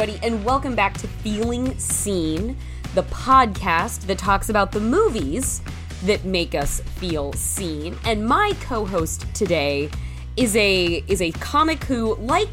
everybody, and welcome back to Feeling Seen, the podcast that talks about the movies that make us feel seen. And my co-host today is a is a comic who, like,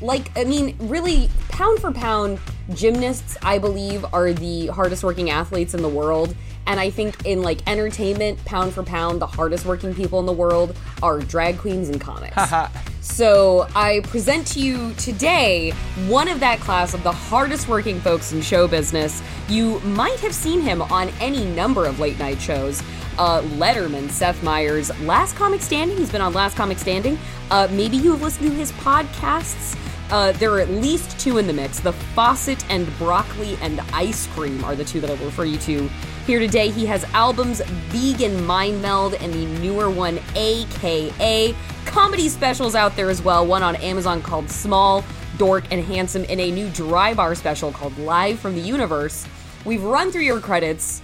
like I mean, really, pound for pound, gymnasts I believe are the hardest working athletes in the world. And I think in like entertainment, pound for pound, the hardest working people in the world are drag queens and comics. So I present to you today one of that class of the hardest working folks in show business. You might have seen him on any number of late night shows. Uh, Letterman, Seth Meyers, Last Comic Standing. He's been on Last Comic Standing. Uh, maybe you have listened to his podcasts. Uh, there are at least two in the mix. The faucet and broccoli and ice cream are the two that I'll refer you to here today. He has albums Vegan Mind Meld and the newer one, AKA. Comedy specials out there as well. One on Amazon called Small, Dork, and Handsome, and a new dry bar special called Live from the Universe. We've run through your credits.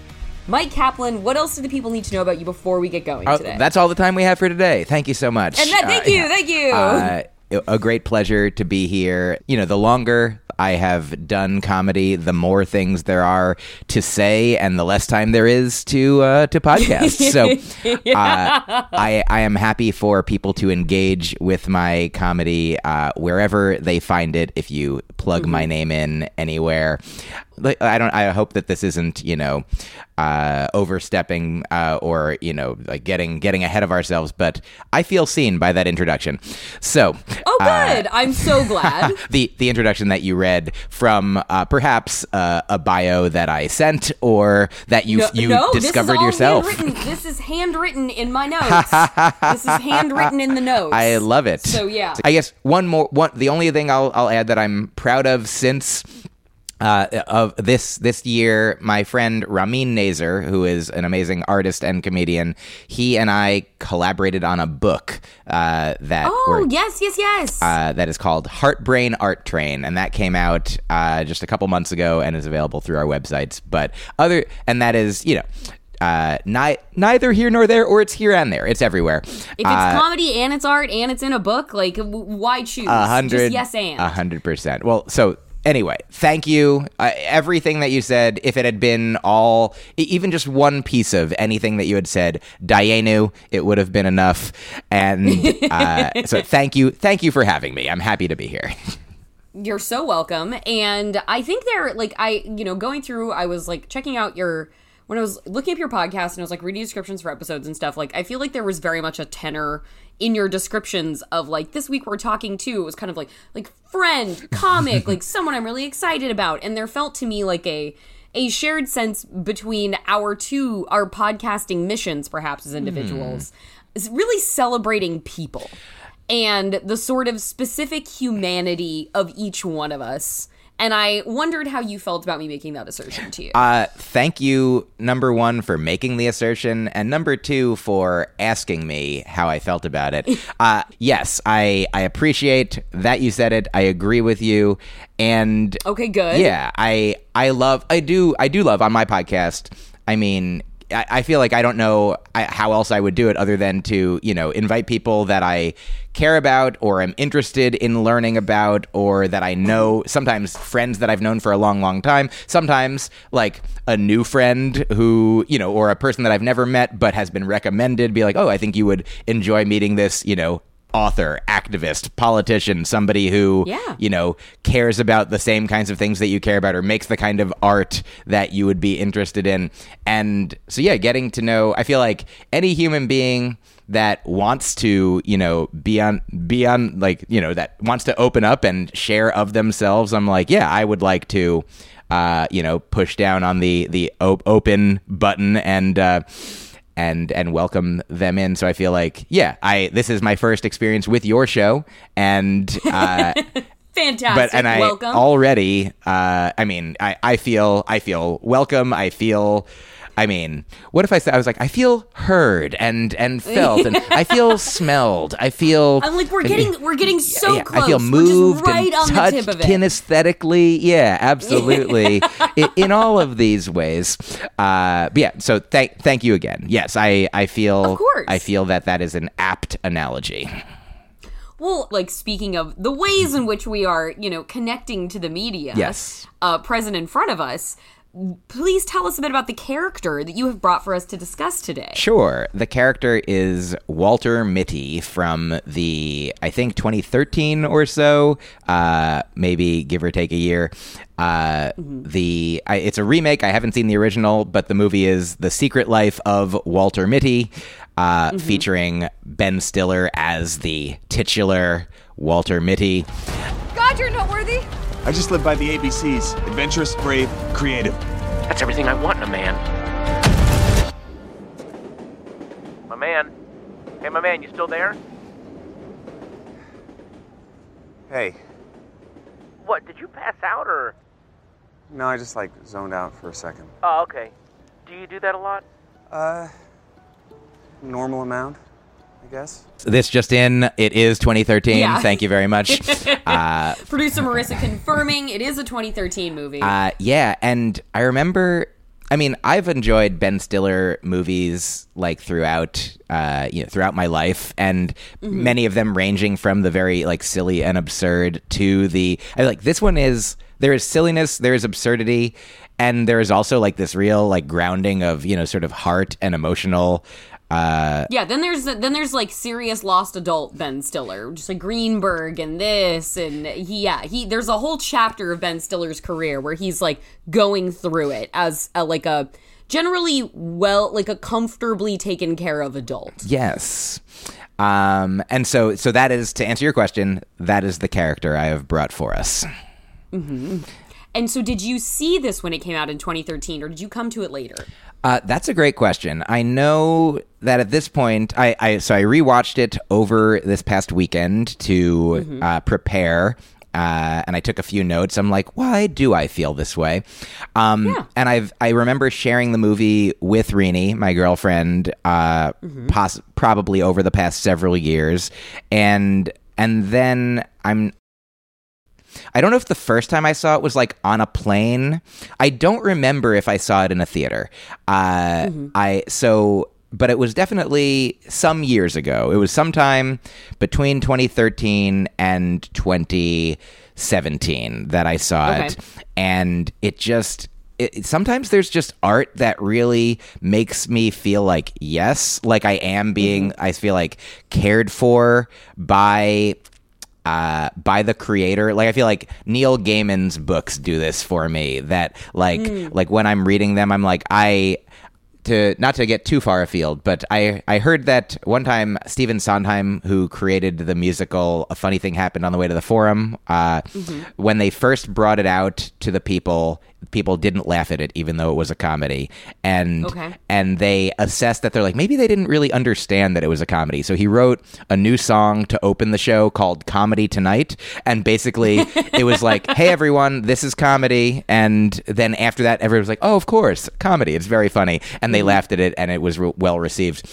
Myq Kaplan, what else do the people need to know about you before we get going Oh, today? that's all the time we have for today. Thank you so much. and that, thank Uh, you, thank you. uh, a great pleasure to be here. You know, the longer I have done comedy, the more things there are to say, and the less time there is to uh, to podcast. So, uh, I I am happy for people to engage with my comedy uh, wherever they find it. If you plug Mm-hmm. my name in anywhere, like, I don't. I hope that this isn't you know uh, overstepping uh, or you know like getting getting ahead of ourselves. But I feel seen by that introduction. So. oh, uh, good. I'm so glad. the the introduction that you read from uh, perhaps uh, a bio that I sent or that you No, you no, discovered this yourself. Handwritten. This is handwritten in my notes. this is handwritten in the notes. I love it. So yeah. I guess one more one the only thing I'll I'll add that I'm proud of since uh, of this this year, my friend Ramin Nazer, who is an amazing artist and comedian, he and I collaborated on a book uh, that Oh yes, yes, yes. uh, that is called Heartbrain Art Train, and that came out uh, just a couple months ago and is available through our websites. But other, and that is, you know, uh, ni- neither here nor there, or it's here and there. It's everywhere. if it's uh, comedy and it's art and it's in a book, like w- why choose? a hundred, Just yes and. a hundred percent. Well, so anyway, thank you. Uh, everything that you said, if it had been all, even just one piece of anything that you had said, Dayenu, it would have been enough. And uh, so, thank you, thank you for having me. I'm happy to be here. You're so welcome. And I think they're like I, you know, going through, I was like checking out your when I was looking up your podcast and I was like reading descriptions for episodes and stuff. Like I feel like there was very much a tenor in your descriptions of like this week we're talking to. It was kind of like like friend, comic, like someone I'm really excited about. And there felt to me like a a shared sense between our two our podcasting missions perhaps as individuals hmm. is really celebrating people and the sort of specific humanity of each one of us. And I wondered how you felt about me making that assertion to you. Uh, thank you, number one, for making the assertion, and number two, for asking me how I felt about it. Uh, yes, I, I appreciate that you said it. I agree with you. And okay, good. yeah, I I love I do I do love on my podcast. I mean, I, I feel like I don't know how else I would do it other than to you know invite people that I care about or am interested in learning about or that I know. Sometimes friends that I've known for a long, long time. Sometimes like a new friend who you know or a person that I've never met but has been recommended. Be like, oh, I think you would enjoy meeting this you know author, activist, politician, somebody who Yeah. you know cares about the same kinds of things that you care about or makes the kind of art that you would be interested in. And so yeah, getting to know I feel like any human being that wants to, you know, be on be on like, you know, that wants to open up and share of themselves, I'm like, yeah, I would like to uh, you know, push down on the the op- open button and uh and and welcome them in. So I feel like, yeah, I this is my first experience with your show, and uh, Fantastic. but and I Welcome. already, uh, I mean, I I feel I feel welcome. I feel. I mean, what if I said I was like I feel heard and and felt and I feel smelled. I feel I'm like we're getting we're getting so yeah, close. I feel moved right and on touched the tip of it. kinesthetically. Yeah, absolutely. in, in all of these ways. Uh, but yeah. So thank thank you again. Yes, I I feel Of course. I feel that that is an apt analogy. Well, like speaking of the ways in which we are, you know, connecting to the media, Yes. uh, present in front of us. Please tell us a bit about the character that you have brought for us to discuss today. Sure. The character is Walter Mitty from the, I think, 2013 or so, uh, maybe give or take a year. Uh, The I, it's a remake. I haven't seen the original, but the movie is The Secret Life of Walter Mitty, uh, featuring Ben Stiller as the titular Walter Mitty. God, you're noteworthy. I just live by the ABCs adventurous, brave, creative. That's everything I want in a man. My man. Hey, my man, you still there? Hey, What, did you pass out or? no, I just like zoned out for a second. Oh, okay. Do you do that a lot? Uh, normal amount, I guess. This just in, it is 2013. Yeah. Thank you very much. uh, Producer Marissa confirming it is a 2013 movie. Uh, yeah, and I remember. I mean, I've enjoyed Ben Stiller movies like throughout, uh, you know, throughout my life, and many of them ranging from the very like silly and absurd to the. I like this one is there is silliness, there is absurdity, and there is also like this real like grounding of you know sort of heart and emotional. Uh, yeah, then there's then there's like serious lost adult Ben Stiller, just like Greenberg and this and he yeah he there's a whole chapter of Ben Stiller's career where he's like going through it as a, like a generally well like a comfortably taken care of adult. Yes. Um, and so, so that is to answer your question. That is the character I have brought for us. And so did you see this when it came out in 2013 or did you come to it later? Uh, that's a great question. I know that at this point, I, I so I rewatched it over this past weekend to uh, prepare. Uh, and I took a few notes. I'm like, why do I feel this way? Um, Yeah. And I've I remember sharing the movie with Rini, my girlfriend, uh, poss- probably over the past several years, and and then I'm I don't know if the first time I saw it was like on a plane. I don't remember if I saw it in a theater. Uh, I so, but it was definitely some years ago. It was sometime between 2013 and 2017 that I saw it, and it just. It, sometimes there's just art that really makes me feel like yes, like I am being. I feel like cared for by uh, by the creator. Like I feel like Neil Gaiman's books do this for me. That like like when I'm reading them, I'm like I to not to get too far afield, but I I heard that one time Stephen Sondheim, who created the musical "A Funny Thing Happened on the Way to the Forum," uh, when they first brought it out to the people, people didn't laugh at it, even though it was a comedy, and Okay. and they assessed that they're like maybe they didn't really understand that it was a comedy. So he wrote a new song to open the show called "Comedy Tonight," and basically it was like, "Hey everyone, this is comedy," and then after that, everyone was like, "Oh, of course, comedy. It's very funny," and they laughed at it, and it was re- well received.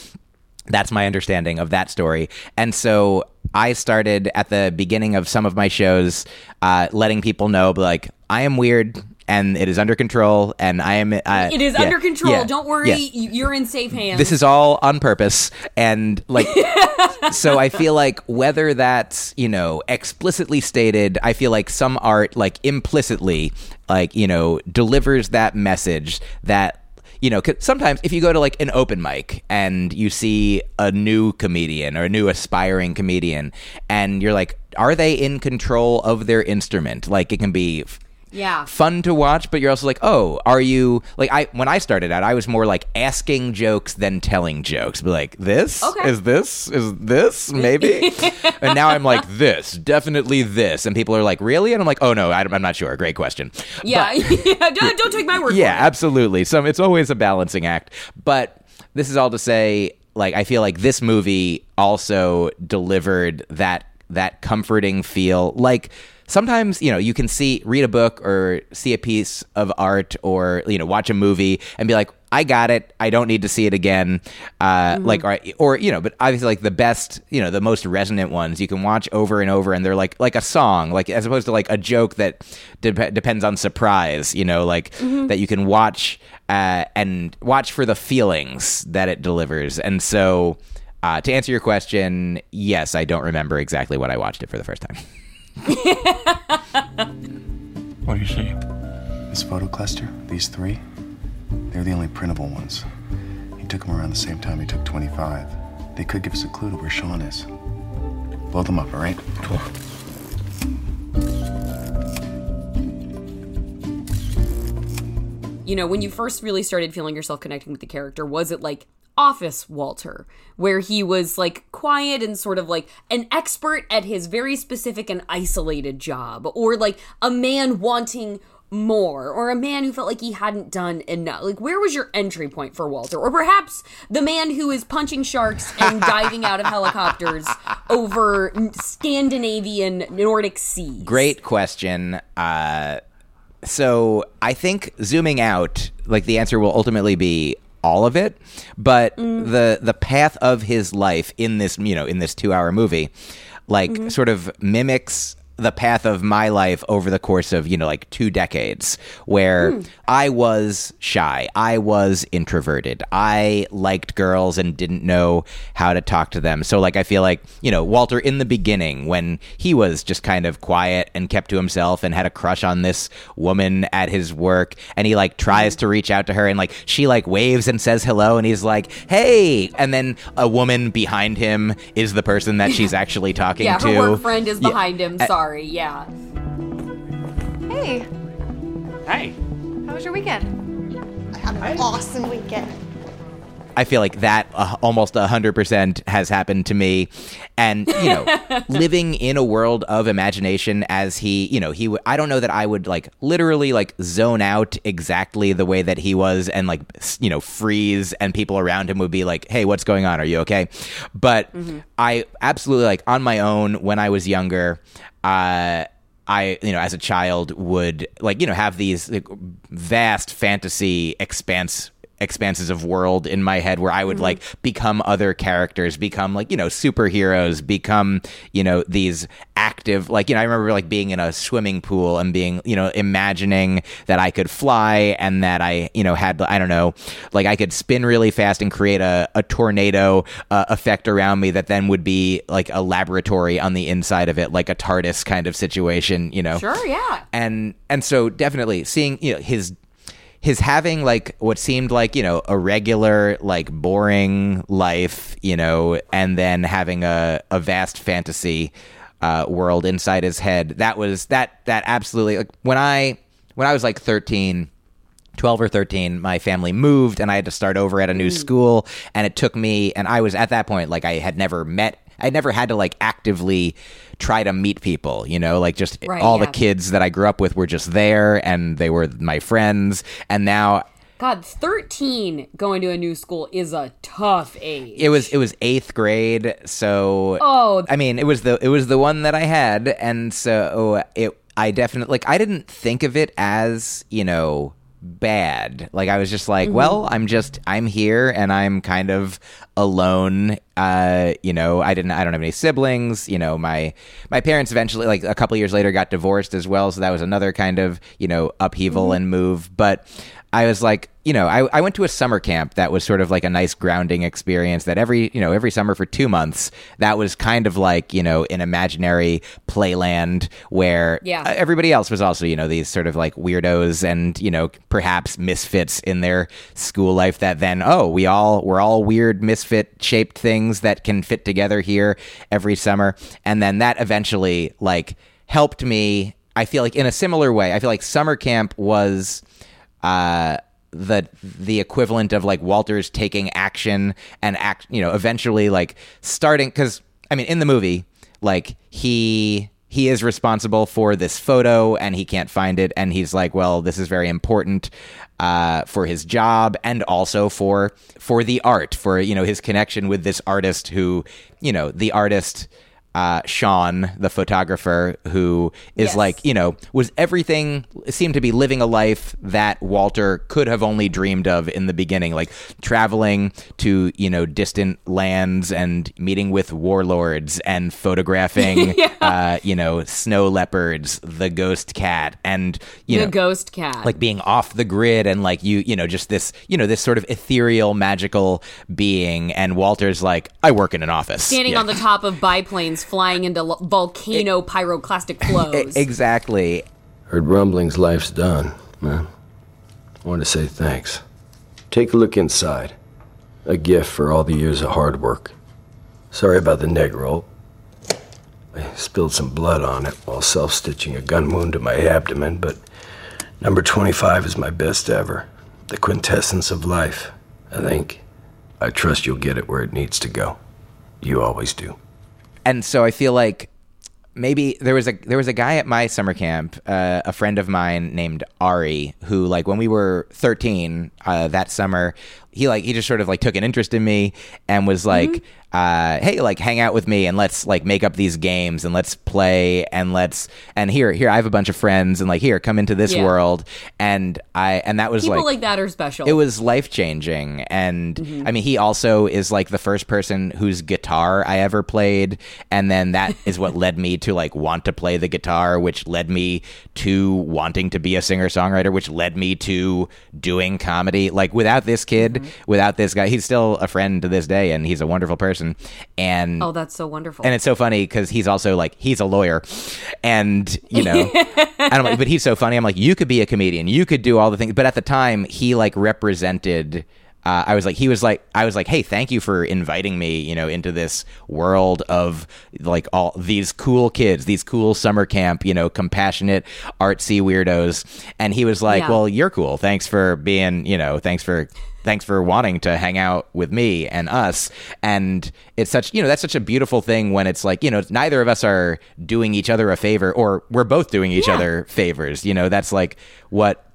That's my understanding of that story. And so I started at the beginning of some of my shows uh, letting people know, like, I am weird and it is under control and I am. Uh, It is yeah, under control. yeah, Don't worry, yeah. you- you're in safe hands. This is all on purpose. And, like, so I feel like whether that's, you know, explicitly stated, I feel like some art, like, implicitly, like, you know, delivers that message that you know, sometimes if you go to like an open mic and you see a new comedian or a new aspiring comedian, and you're like, are they in control of their instrument? Like, it can be yeah. fun to watch, but you're also like, oh, are you like I when I started out, I was more like asking jokes than telling jokes. Be like, this Okay. is this is this maybe, and now I'm like this, definitely this, and people are like, really, and I'm like, oh no, I, am not sure. Great question. Yeah. yeah. Don't, don't take my word Yeah, absolutely. So it's always a balancing act. But this is all to say, like, I feel like this movie also delivered that that comforting feel. Like sometimes, you know, you can see read a book or see a piece of art or you know watch a movie and be like. I got it. I don't need to see it again. Uh, Like, or, or you know, but obviously, like the best, you know, the most resonant ones you can watch over and over, and they're like like a song, like as opposed to like a joke that dep depends on surprise. You know, like that you can watch uh, and watch for the feelings that it delivers. And so, uh, to answer your question, yes, I don't remember exactly what I watched it for the first time. What do you see? This photo cluster, these three, they're the only printable ones. He took them around the same time he took 25. They could give us a clue to where Sean is. Blow them up, all right? Cool. you know, when you first really started feeling yourself connecting with the character, was it like Office Walter, where he was like quiet and sort of like an expert at his very specific and isolated job, or like a man wanting more, or a man who felt like he hadn't done enough? Like, where was your entry point for Walter? Or perhaps the man who is punching sharks and diving out of helicopters over Scandinavian Nordic seas? Great question. Uh, so I think zooming out, like the answer will ultimately be all of it, but mm. the the path of his life in this you know in this two hour movie, like mm-hmm. sort of mimics the path of my life over the course of you know like two decades where hmm. i was shy i was introverted i liked girls and didn't know how to talk to them so like i feel like you know walter in the beginning when he was just kind of quiet and kept to himself and had a crush on this woman at his work and he like tries to reach out to her and like she like waves and says hello and he's like hey and then a woman behind him is the person that she's actually talking to Yeah, to her friend is Yeah. behind him. Sorry, yeah. Hey, Hey. how was your weekend? I had an awesome weekend. I feel like that uh, almost 100% has happened to me. And, you know, living in a world of imagination as he, you know, he, w- I don't know that I would like literally like zone out exactly the way that he was and like, you know, freeze and people around him would be like, hey, what's going on? Are you okay? But I absolutely like on my own when I was younger, uh, I, you know, as a child would like, you know, have these like, vast fantasy expanse expanses of world in my head where I would like become other characters, become like, you know, superheroes, become, you know, these active like, you know, I remember like being in a swimming pool and being, you know, imagining that I could fly and that I, you know, had I don't know, like I could spin really fast and create a, a tornado uh, effect around me that then would be like a laboratory on the inside of it, like a TARDIS kind of situation, you know Sure, yeah. and and so definitely seeing you know his his having like what seemed like you know a regular like boring life you know and then having a, a vast fantasy uh, world inside his head that was that that absolutely like when i when i was like 13 12 or 13 my family moved and i had to start over at a new Mm. school and it took me and i was at that point like i had never met i never had to like actively try to meet people you know like just Right, all the kids that i grew up with were just there and they were my friends and now God, 13 going to a new school is a tough age. it was it was eighth grade so Oh. i mean it was the it was the one that i had and so it i definitely like i didn't think of it as you know bad. Like i was just like Mm-hmm. well i'm just i'm here and i'm kind of alone. Uh you know i didn't i don't have any siblings. You know my my parents eventually like a couple years later got divorced as well. So that was another kind of you know upheaval Mm-hmm. and move. But I was like, you know, I, I went to a summer camp that was sort of like a nice grounding experience that every, you know, every summer for two months, that was kind of like, you know, an imaginary playland where Yeah. uh, everybody else was also, you know, these sort of like weirdos and, you know, perhaps misfits in their school life that then, oh, we all, we're all weird misfit shaped things that can fit together here every summer. And then that eventually like helped me. I feel like in a similar way, I feel like summer camp was, uh, the the equivalent of like Walters taking action and act, you know, eventually like starting because I mean in the movie like he he is responsible for this photo and he can't find it and he's like well this is very important uh, for his job and also for for the art for you know his connection with this artist who you know the artist uh, Sean, the photographer, who is Yes. like, you know, was everything, seemed to be living a life that Walter could have only dreamed of in the beginning, like traveling to, you know, distant lands and meeting with warlords and photographing, uh, you know, snow leopards, the ghost cat, and, you the know, ghost cat. like being off the grid and like you you know just this you know this sort of ethereal magical being and walter's like i work in an office standing Yeah. on the top of biplanes flying into lo- volcano pyroclastic flows. Exactly Heard rumblings life's done, man. I want to say thanks. Take a look inside. A gift for all the years of hard work. Sorry about the neg roll. I spilled some blood on it while self stitching a gun wound to my abdomen, but number 25 is my best ever. The quintessence of life, I think. I trust you'll get it where it needs to go. You always do. And so i feel like maybe there was a there was a guy at my summer camp uh, a friend of mine named ari who like when we were 13 uh, that summer he like he just sort of like took an interest in me and was like uh, hey like hang out with me and let's like make up these games and let's play and let's and here here i have a bunch of friends and like here come into this Yeah. world and i and that was People like like that are special. it was life changing and Mm-hmm. i mean he also is like the first person whose guitar i ever played and then that is what led me to like want to play the guitar which led me to wanting to be a singer songwriter which led me to doing comedy like without this kid Mm-hmm. without this guy he's still a friend to this day and he's a wonderful person and Oh, that's so wonderful. and it's so funny because he's also like he's a lawyer, and you know, I'm like, but he's so funny. I'm like, you could be a comedian, you could do all the things, but at the time he like represented. Uh, I was like, he was like, I was like, hey, thank you for inviting me, you know, into this world of like all these cool kids, these cool summer camp, you know, compassionate, artsy weirdos. And he was like, Yeah. well, you're cool. Thanks for being, you know, thanks for thanks for wanting to hang out with me and us. And it's such you know that's such a beautiful thing when it's like you know neither of us are doing each other a favor or we're both doing each Yeah. other favors. You know that's like what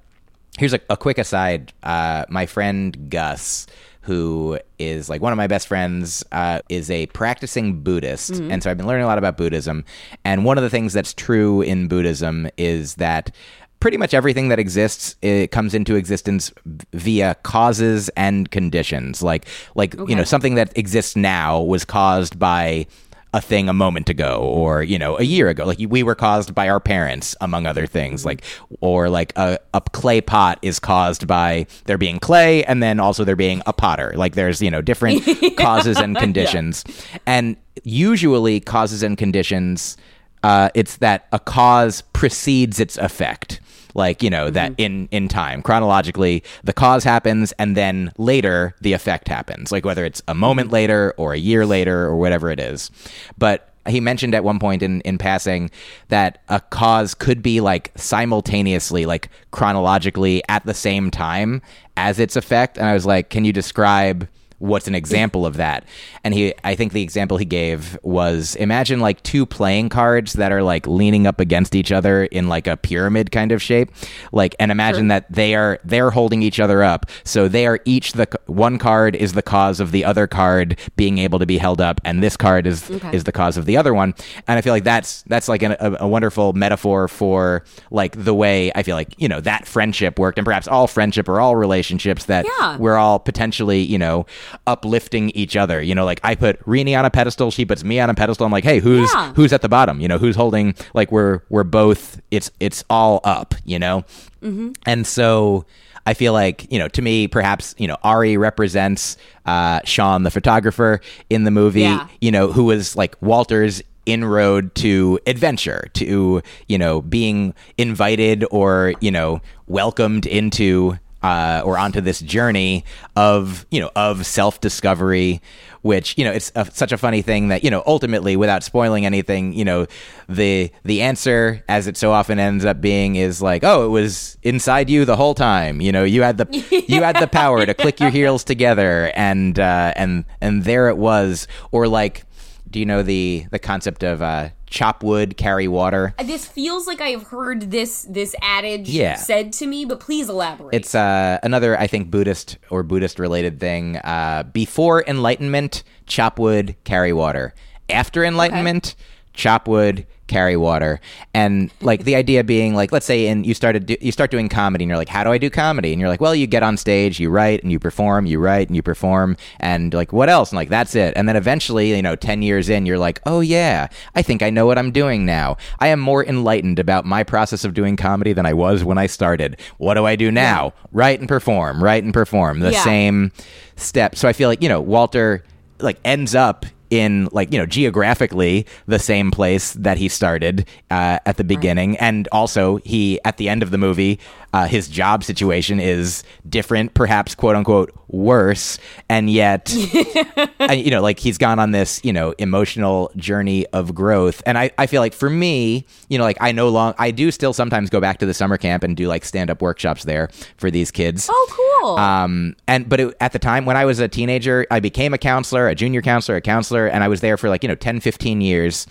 here's a, a quick aside. Uh, my friend gus who is like one of my best friends uh, is a practicing buddhist. And so i've been learning a lot about buddhism. And one of the things that's true in buddhism is that pretty much everything that exists it comes into existence via causes and conditions. Like like you know something that exists now was caused by a thing a moment ago or you know a year ago. Like we were caused by our parents among other things. Like or like a, a clay pot is caused by there being clay and then also there being a potter. Like there's you know different causes and conditions. And usually causes and conditions uh, it's that a cause precedes its effect like you know that mm-hmm. in in time. Chronologically the cause happens and then later the effect happens. Like whether it's a mm-hmm. moment later or a year later or whatever it is. But he mentioned at one point in in passing that a cause could be like simultaneously like chronologically at the same time as its effect. And i was like can you describe what's an example of that? And he i think the example he gave was imagine like two playing cards that are like leaning up against each other in like a pyramid kind of shape. Like and imagine that they are they're holding each other up. So they are each the one card is the cause of the other card being able to be held up and this card is is the cause of the other one. And i feel like that's that's like an, a, a wonderful metaphor for like the way i feel like you know that friendship worked. And perhaps all friendship or all relationships that Yeah. we're all potentially, you know, uplifting each other. You know, like I put Rini on a pedestal, she puts me on a pedestal. I'm like, hey, who's Yeah. who's at the bottom? You know, who's holding? Like we're we're both. It's it's all up. You know, mm-hmm. and so. I feel like, you know, to me, perhaps, you know, Ari represents uh, Sean, the photographer in the movie, Yeah. you know, who was like Walter's inroad to adventure, to, you know, being invited or, you know, welcomed into uh, or onto this journey of you know of self discovery, which you know it's a, such a funny thing that you know ultimately without spoiling anything, you know the the answer as it so often ends up being is like oh it was inside you the whole time. You know you had the you had the power to click your heels together and uh, and and there it was. Or like do you know the the concept of uh, chop wood carry water this feels like I have heard this this adage Yeah. said to me, but please elaborate. It's uh, another, I think, Buddhist or Buddhist related thing. Uh, before enlightenment, chop wood, carry water. after enlightenment, chop wood, carry water, and like the idea being like, let's say, and you started do, you start doing comedy, and you're like, how do I do comedy? And you're like, well, you get on stage, you write, and you perform, you write, and you perform, and like, what else? And like, that's it. And then eventually, you know, ten years in, you're like, oh yeah, I think I know what I'm doing now. I am more enlightened about my process of doing comedy than I was when I started. What do I do now? Write and perform, write and perform. The Yeah. same step. So I feel like you know, Walter like ends up in like you know geographically the same place that he started uh, at the beginning. And also he at the end of the movie uh, his job situation is different perhaps quote unquote worse and yet and, you know like he's gone on this you know emotional journey of growth and I, I feel like for me you know like i no long i do still sometimes go back to the summer camp and do like stand-up workshops there for these kids Oh, cool. um, and but it, at the time when I was a teenager, I became a counselor, a junior counselor, a counselor, and I was there for like you know 10, 15 years.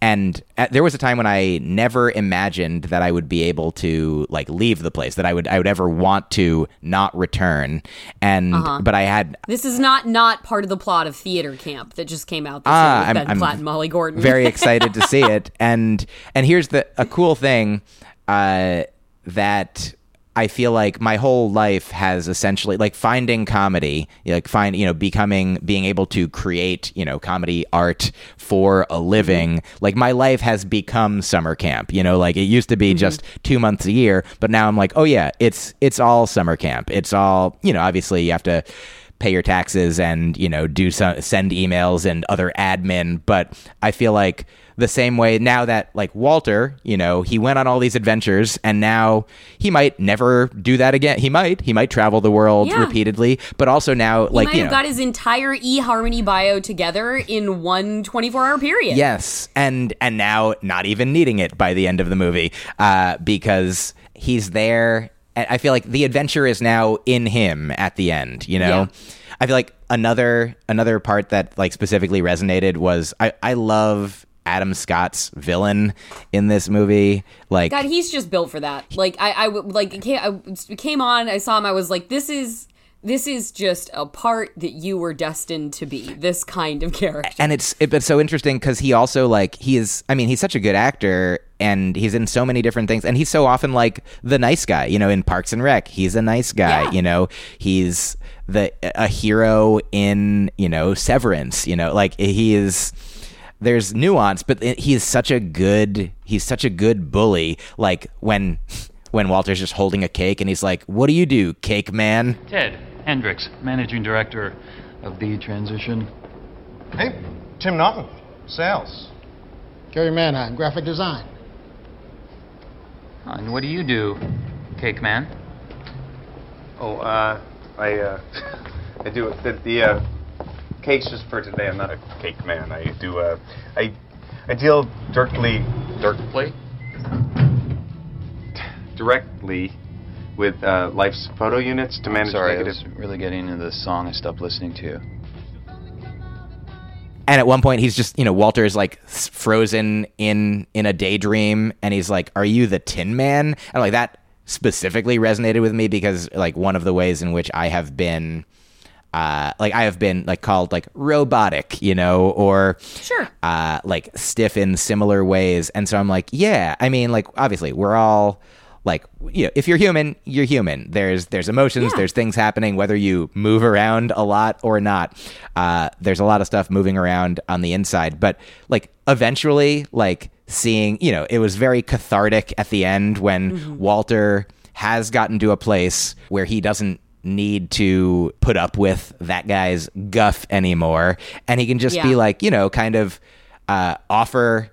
And at, there was a time when I never imagined that I would be able to like leave the place, that I would I would ever want to not return. And Uh-huh. but I had this is not not part of the plot of Theater Camp that just came out this Ah, year with I'm- Ben I'm Platt and Molly Gordon. very excited to see it. And and here's the a cool thing uh, that I feel like my whole life has essentially like finding comedy, like find you know becoming being able to create you know comedy art for a mm-hmm. living. Like my life has become summer camp. You know, like it used to be mm-hmm. just two months a year, but now I'm like, oh yeah, it's it's all summer camp. It's all you know. Obviously, you have to pay your taxes and you know do some send emails and other admin but i feel like the same way now that like walter you know he went on all these adventures and now he might never do that again he might he might travel the world Yeah. repeatedly but also now He like might you have know got his entire eHarmony bio together in one 24 hour period. Yes, and and now not even needing it by the end of the movie uh, because he's there. And I feel like the adventure is now in him at the end. You know, Yeah. I feel like another another part that like specifically resonated was I I love. Adam Scott's villain in this movie, like God, he's just built for that. Like I, I like it came, I came on. I saw him. I was like, this is this is just a part that you were destined to be. This kind of character. and it's it, it's so interesting because he also like he is i mean he's such a good actor and he's in so many different things and he's so often like the nice guy you know in parks and rec he's a nice guy Yeah. you know he's the a hero in you know severance you know like he is there's nuance but he's such a good he's such a good bully like when when walter's just holding a cake and he's like what do you do cake man Ted Hendricks, managing director of The Transition. Hey, Tim Naughton, sales. Gary Manheim, graphic design. And what do you do, Cake Man? Oh, uh, I, uh, I do the, the uh, cakes just for today. I'm not a cake man. I do, uh, I, I deal directly, directly, directly with uh, Life's photo units to manage Sorry, negative. I was really getting into the song. I stopped listening to you. and at one point he's just you know walter is like frozen in in a daydream and he's like are you the tin man and like that specifically resonated with me because like one of the ways in which i have been uh like i have been like called like robotic you know or Sure. uh like stiff in similar ways. And so i'm like yeah i mean like obviously we're all like you know if you're human you're human. There's there's emotions Yeah. there's things happening whether you move around a lot or not. Uh there's a lot of stuff moving around on the inside. But like eventually like seeing you know it was very cathartic at the end when walter has gotten to a place where he doesn't need to put up with that guy's guff anymore and he can just be like you know kind of uh offer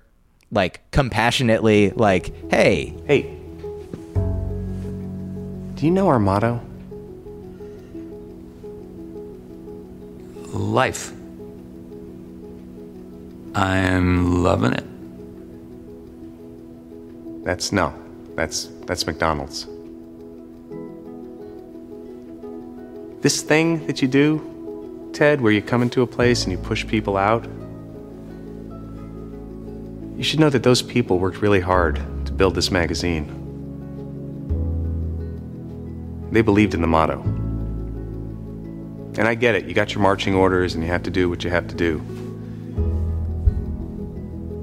like compassionately like hey Hey, do you know our motto? Life. I'm loving it. That's no. That's that's McDonald's. This thing that you do, Ted, where you come into a place and you push people out. You should know that those people worked really hard to build this magazine. They believed in the motto. And I get it. You got your marching orders and you have to do what you have to do.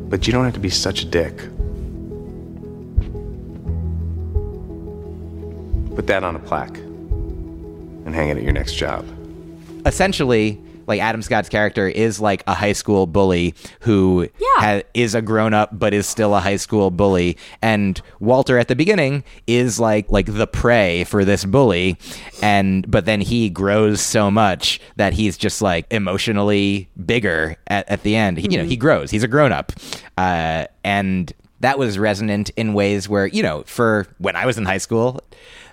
But you don't have to be such a dick. Put that on a plaque and hang it at your next job. essentially like Adam Scott's character is like a high school bully who Yeah. ha- is a grown up but is still a high school bully. And Walter at the beginning is like like the prey for this bully. And but then he grows so much that he's just like emotionally bigger at, at the end. He- you know he grows. He's a grown up uh, and that was resonant in ways where you know for when I was in high school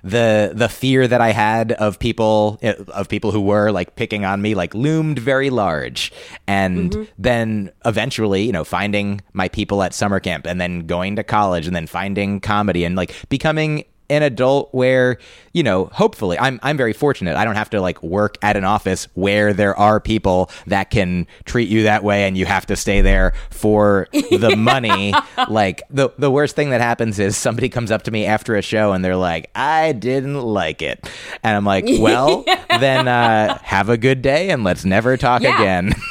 the the fear that I had of people eh, of people who were like picking on me like loomed very large. And mm-hmm. then eventually you know finding my people at summer camp and then going to college and then finding comedy and like becoming an adult where you know hopefully I'm I'm very fortunate I don't have to like work at an office where there are people that can treat you that way and you have to stay there for the money like the the worst thing that happens is somebody comes up to me after a show and they're like I didn't like it and I'm like well then uh have a good day and let's never talk Yeah. again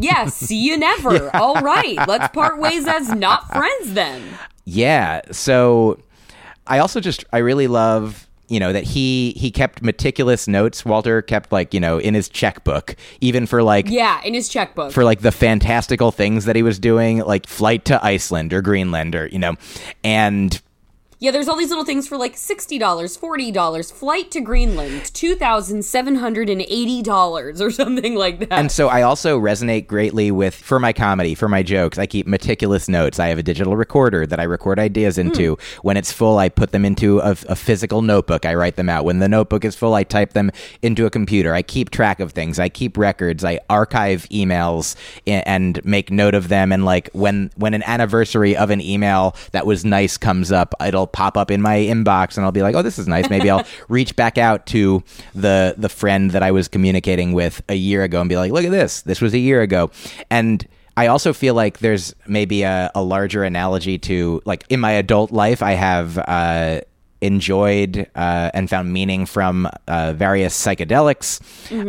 Yeah, see you never. All right, let's part ways as not friends then. Yeah. So I also just I really love you know that he he kept meticulous notes. Walter kept like you know in his checkbook, even for like Yeah, in his checkbook. for like the fantastical things that he was doing, like flight to Iceland or Greenland or you know, and yeah, there's all these little things for like $60, $40, flight to Greenland, $2,780 or something like that. And so I also resonate greatly with for my comedy, for my jokes. I keep meticulous notes. I have a digital recorder that I record ideas hmm. into. When it's full, I put them into a, a physical notebook. I write them out. When the notebook is full, I type them into a computer. I keep track of things. I keep records. I archive emails and make note of them. And like when when an anniversary of an email that was nice comes up, it'll pop up in my inbox, and I'll be like, "Oh, this is nice." Maybe I'll reach back out to the the friend that I was communicating with a year ago and be like, "Look at this. This was a year ago," and. I also feel like there's maybe a, a larger analogy to like in my adult life, I have uh, enjoyed uh, and found meaning from uh, various psychedelics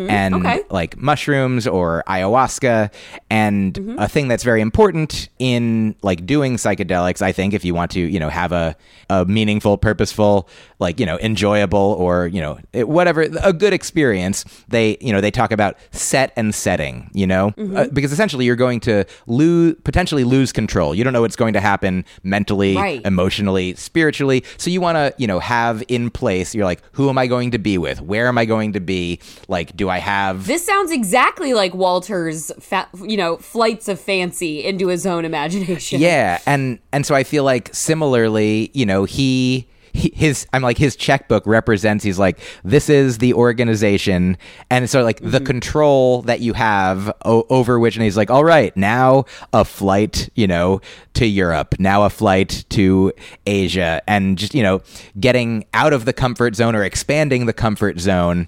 and Okay. like mushrooms or ayahuasca. And a thing that's very important in like doing psychedelics, I think, if you want to, you know, have a, a meaningful, purposeful, like, you know, enjoyable or, you know, whatever, a good experience, they, you know, they talk about set and setting, you know, Uh, because essentially you're going to lose, potentially lose control. You don't know what's going to happen mentally, Right. emotionally, spiritually. So you want to, you know, have in place, you're like, who am I going to be with? Where am I going to be? Like, do I have. this sounds exactly like Walter's, fa- you know, flights of fancy into his own imagination. Yeah, and and so I feel like similarly, you know, he, he his I'm like his checkbook represents he's like this is the organization and so like the control that you have o- over which and he's like all right now a flight you know to Europe now a flight to Asia and just you know getting out of the comfort zone or expanding the comfort zone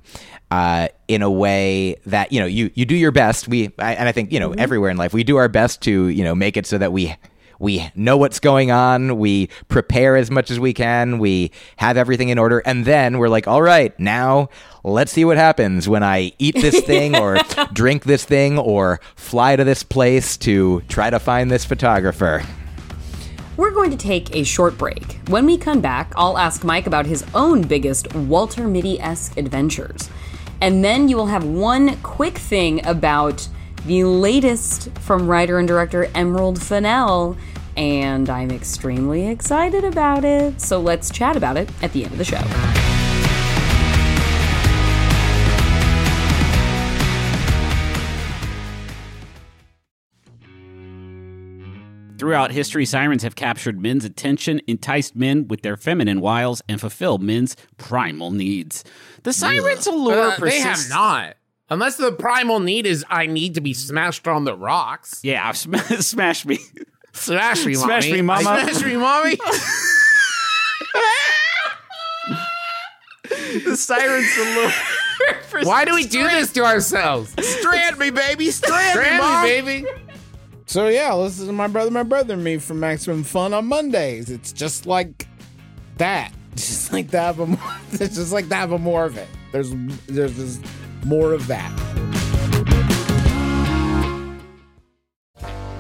uh, in a way that you know you you do your best. We I, and I think you know everywhere in life we do our best to you know make it so that we we know what's going on. We prepare as much as we can. We have everything in order, and then we're like, all right, now let's see what happens when I eat this thing or drink this thing or fly to this place to try to find this photographer. We're going to take a short break. When we come back, I'll ask Myq about his own biggest Walter Mitty esque adventures. And then you will have one quick thing about the latest from writer and director Emerald Fennell. And I'm extremely excited about it. So let's chat about it at the end of the show. Throughout history, sirens have captured men's attention, enticed men with their feminine wiles, and fulfilled men's primal needs. The sirens' allure Uh, they have not. Unless the primal need is I need to be smashed on the rocks. Yeah, sm- smash me. Smash me, Smash mommy. me, mama. Smash me, mommy. the sirens' allure. Why do we do this to ourselves? Strand me, baby. Strand, Strand me, me, mom. baby. So yeah, listen to my brother, my brother, and me from Maximum Fun on Mondays. It's just like that. Just like that, but more, it's just like that, but more of it. There's there's just more of that.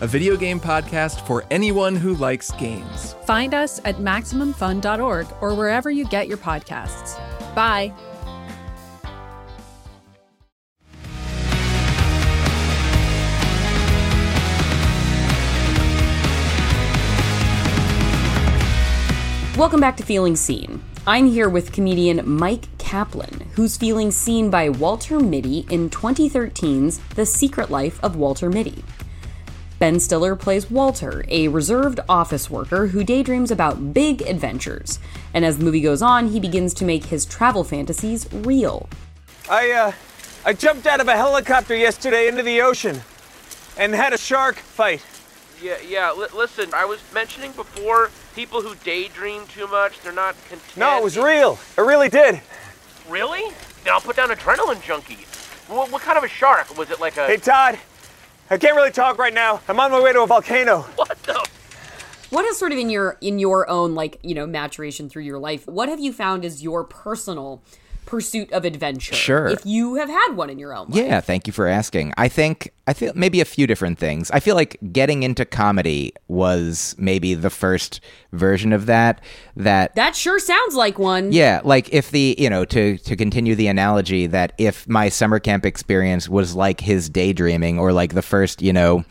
a video game podcast for anyone who likes games. Find us at MaximumFun.org or wherever you get your podcasts. Bye. Welcome back to Feeling Seen. I'm here with comedian Myq Kaplan, who's feeling seen by Walter Mitty in 2013's The Secret Life of Walter Mitty. Ben Stiller plays Walter, a reserved office worker who daydreams about big adventures. And as the movie goes on, he begins to make his travel fantasies real. I, uh, I jumped out of a helicopter yesterday into the ocean and had a shark fight. Yeah, yeah. Li- listen, I was mentioning before people who daydream too much, they're not content. No, it was real. It really did. Really? Then I'll put down adrenaline junkie. What, what kind of a shark? Was it like a. Hey, Todd. I can't really talk right now. I'm on my way to a volcano. What the? What has sort of in your in your own like, you know, maturation through your life, what have you found is your personal pursuit of adventure? Sure. If you have had one in your own life. Yeah, thank you for asking. I think I feel maybe a few different things. I feel like getting into comedy was maybe the first version of that that That sure sounds like one. Yeah, like if the, you know, to to continue the analogy that if my summer camp experience was like his daydreaming or like the first, you know,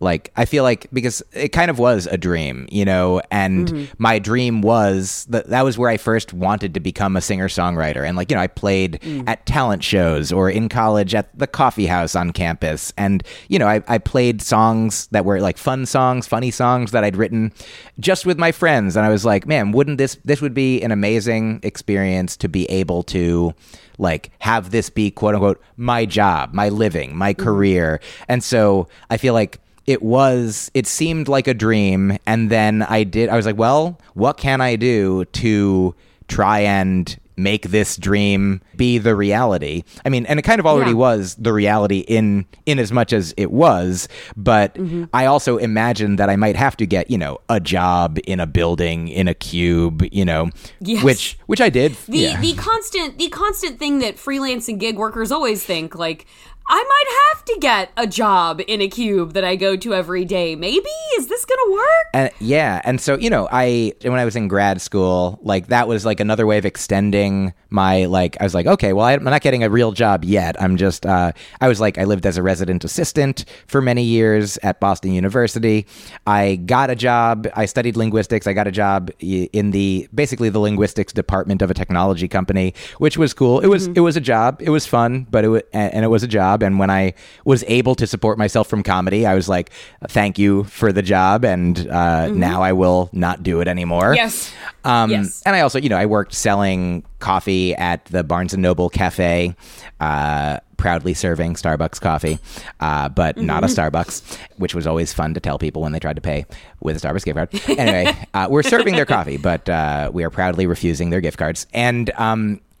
like I feel like because it kind of was a dream, you know, and Mm-hmm. Mhm. my dream was that that was where I first wanted to become a singer-songwriter and like, you know, I played Mm. at talent shows or in college at the coffee house on campus and you know, I I played songs that were like fun songs, funny songs that I'd written just with my friends and I was like, man, wouldn't this this would be an amazing experience to be able to like have this be quote unquote my job, my living, my career. And so I feel like it was it seemed like a dream and then I did I was like, well, what can I do to try and make this dream be the reality. I mean, and it kind of already Yeah. was the reality in in as much as it was, but mm-hmm. I also imagined that I might have to get, you know, a job in a building in a cube, you know, Yes. which which I did. The yeah. the constant the constant thing that freelance and gig workers always think like I might have to get a job in a cube that I go to every day. Maybe is this going to work? And yeah, and so you know, I when I was in grad school, like that was like another way of extending my like. I was like, okay, well, I'm not getting a real job yet. I'm just. Uh, I was like, I lived as a resident assistant for many years at Boston University. I got a job. I studied linguistics. I got a job in the basically the linguistics department of a technology company, which was cool. It was it was a job. It was fun, but it was and it was a job. And when I was able to support myself from comedy, I was like, thank you for the job, and uh, Mhm. now I will not do it anymore. Yes. Um, Yes. And I also, you know, I worked selling coffee at the Barnes and Noble Cafe, uh, proudly serving Starbucks coffee, uh, but not a. Starbucks, which was always fun to tell people when they tried to pay with a Starbucks gift card. Anyway, uh, we're serving their coffee, but uh, we are proudly refusing their gift cards. And um,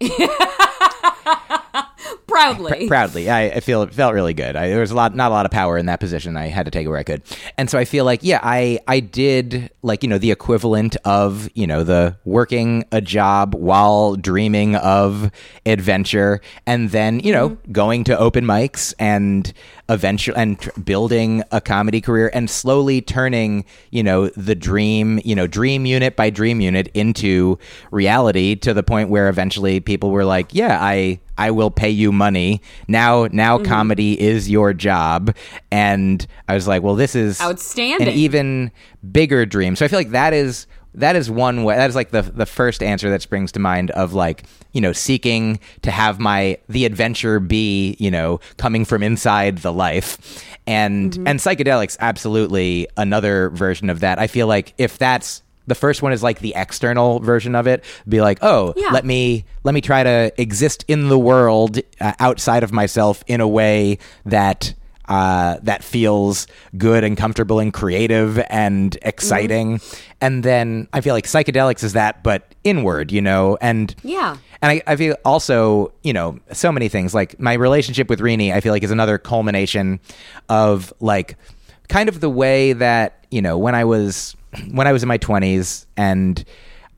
Proudly. Pr- proudly. I, I feel it felt really good. I, there was a lot, not a lot of power in that position. I had to take it where I could, and so I feel like, yeah, I I did like you know the equivalent of you know the working a job while dreaming of adventure, and then you know mm-hmm. going to open mics and eventually and tr- building a comedy career and slowly turning you know the dream you know dream unit by dream unit into reality to the point where eventually people were like yeah i i will pay you money now now Mhm. comedy is your job and i was like well this is Outstanding. an even bigger dream so i feel like that is that is one way that is like the the first answer that springs to mind of like you know seeking to have my the adventure be you know coming from inside the life and Mm-hmm. and psychedelics absolutely another version of that i feel like if that's the first one is like the external version of it be like oh Yeah. let me let me try to exist in the world uh, outside of myself in a way that uh, that feels good and comfortable and creative and exciting. And then I feel like psychedelics is that, but inward, you know, and Yeah. and I, I feel also, you know, so many things. Like my relationship with Rini, I feel like is another culmination of like kind of the way that, you know, when I was when I was in my twenties and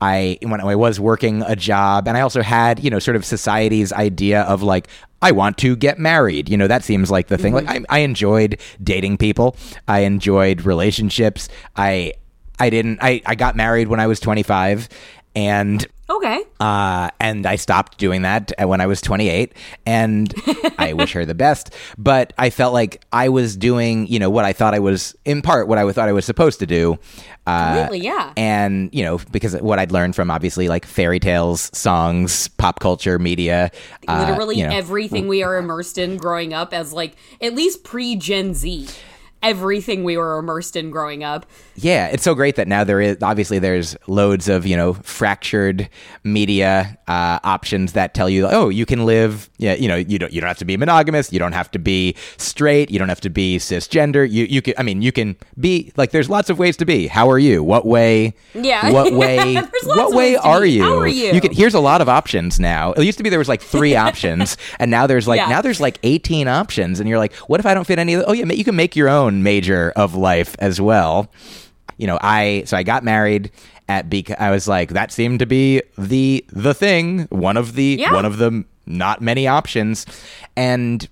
I when I was working a job and I also had, you know, sort of society's idea of like I want to get married. You know, that seems like the thing. Like mm-hmm. I, I enjoyed dating people. I enjoyed relationships. I I didn't I, I got married when I was 25 and Okay. uh, and I stopped doing that when I was 28, and I wish her the best. But I felt like I was doing, you know, what I thought I was, in part, what I thought I was supposed to do. Uh, Completely, yeah. And, you know, because what I'd learned from obviously like fairy tales, songs, pop culture, media. uh, Literally you know, everything we are immersed in growing up as like at least pre Gen Z. Everything we were immersed in growing up. Yeah, it's so great that now there is obviously there's loads of you know fractured media uh, options that tell you oh you can live yeah you know you don't you don't have to be monogamous you don't have to be straight you don't have to be cisgender you you can I mean you can be like there's lots of ways to be. How are you? What way? Yeah. what way what way are you? How are you? can here's a lot of options now. It used to be there was like three options and now there's like Yeah. now there's like 18 options and you're like what if I don't fit any of the, oh yeah you can make your own major of life as well you know, I so I got married at because I was like that seemed to be the the thing, one of the Yeah. one of the not many options, and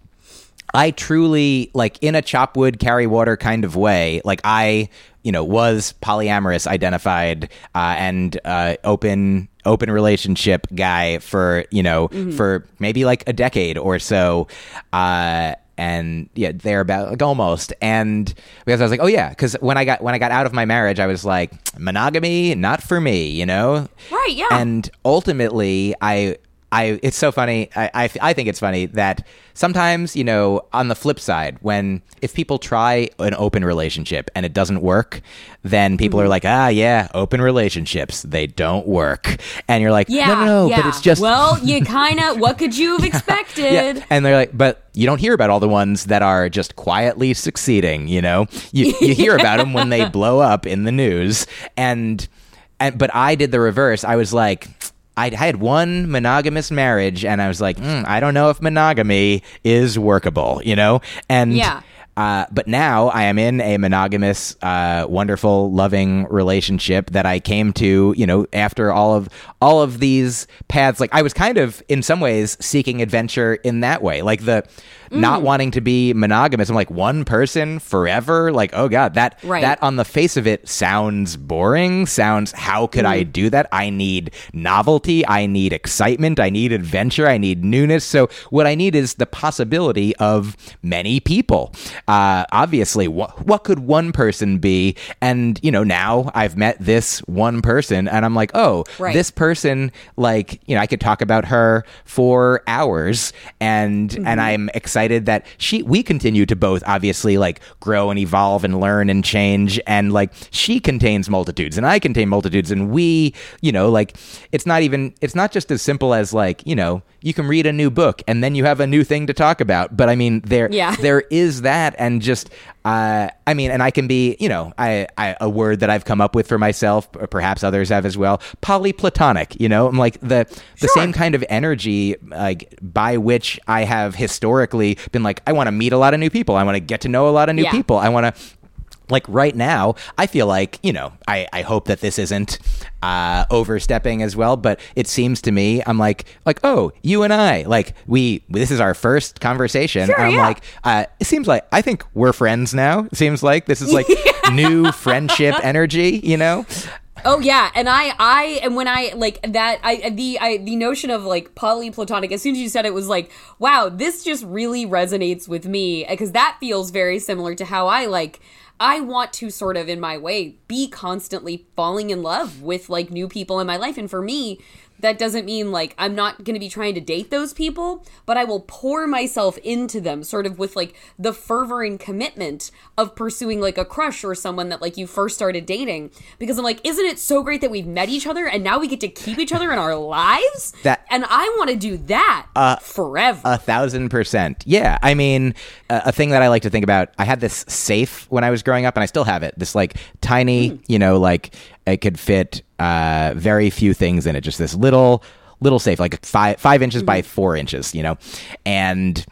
I truly like in a chop wood carry water kind of way. Like I, you know, was polyamorous identified uh, and uh, open open relationship guy for you know Mm-hmm. for maybe like a decade or so. Uh, and yeah, they're about like almost. And because I was like, oh yeah, because when I got when I got out of my marriage, I was like, monogamy, not for me, you know. Right, yeah. And ultimately, I. I, it's so funny. I, I, I think it's funny that sometimes, you know, on the flip side, when if people try an open relationship and it doesn't work, then people are Mm-hmm. like, ah, yeah, open relationships, they don't work. And you're like, Yeah. no, no, no, yeah. but it's just. Well, you kind of. What could you have expected? Yeah. And they're like, but you don't hear about all the ones that are just quietly succeeding, you know? You, you hear about them when they blow up in the news. And, and, but I did the reverse. I was like, I, I had one monogamous marriage and I was like, mm, I don't know if monogamy is workable, you know? And, Yeah. uh, but now I am in a monogamous, uh, wonderful, loving relationship that I came to, you know, after all of all of these paths. Like I was kind of, in some ways, seeking adventure in that way. Like the not mm. wanting to be monogamous. I'm like one person forever. Like oh god, that Right. that on the face of it sounds boring. Sounds how could I mm. do that? I need novelty. I need excitement. I need adventure. I need newness. So what I need is the possibility of many people. Uh, obviously, what what could one person be? And you know, now I've met this one person, and I'm like, oh, Right. this person, like you know, I could talk about her for hours, and and mm-hmm. I'm excited that she we continue to both obviously like grow and evolve and learn and change, and like she contains multitudes, and I contain multitudes, and we, you know, like it's not even it's not just as simple as like you know you can read a new book and then you have a new thing to talk about, but I mean there Yeah. there is that, and just uh, I mean, and I can be, you know, I, I a word that I've come up with for myself, perhaps others have as well, polyplatonic. You know, I'm like the the same kind of energy like by which I have historically been like, I want to meet a lot of new people, I want to get to know a lot of new Yeah. people, I want to like right now, I feel like, you know, I, I hope that this isn't uh, overstepping as well, but it seems to me, I'm like, like, oh, you and I, like, we, this is our first conversation. Sure, I'm yeah. like, uh, it seems like, I think we're friends now. It seems like this is like new friendship energy, you know? Oh yeah, and I I and when I like that I the I the notion of like polyplatonic as soon as you said it was like wow this just really resonates with me because that feels very similar to how I like I want to sort of in my way be constantly falling in love with like new people in my life. And for me that doesn't mean like I'm not going to be trying to date those people, but I will pour myself into them sort of with like the fervor and commitment of pursuing like a crush or someone that like you first started dating because I'm like isn't it so great that we've met each other and now we get to keep each other in our lives? That- and I want to do that Uh, forever. A thousand percent. Yeah. I mean, a, a thing that I like to think about, I had this safe when I was growing up, and I still have it. This like tiny, you know, like it could fit uh, very few things in it. Just this little, little safe, like five five inches by four inches, you know, and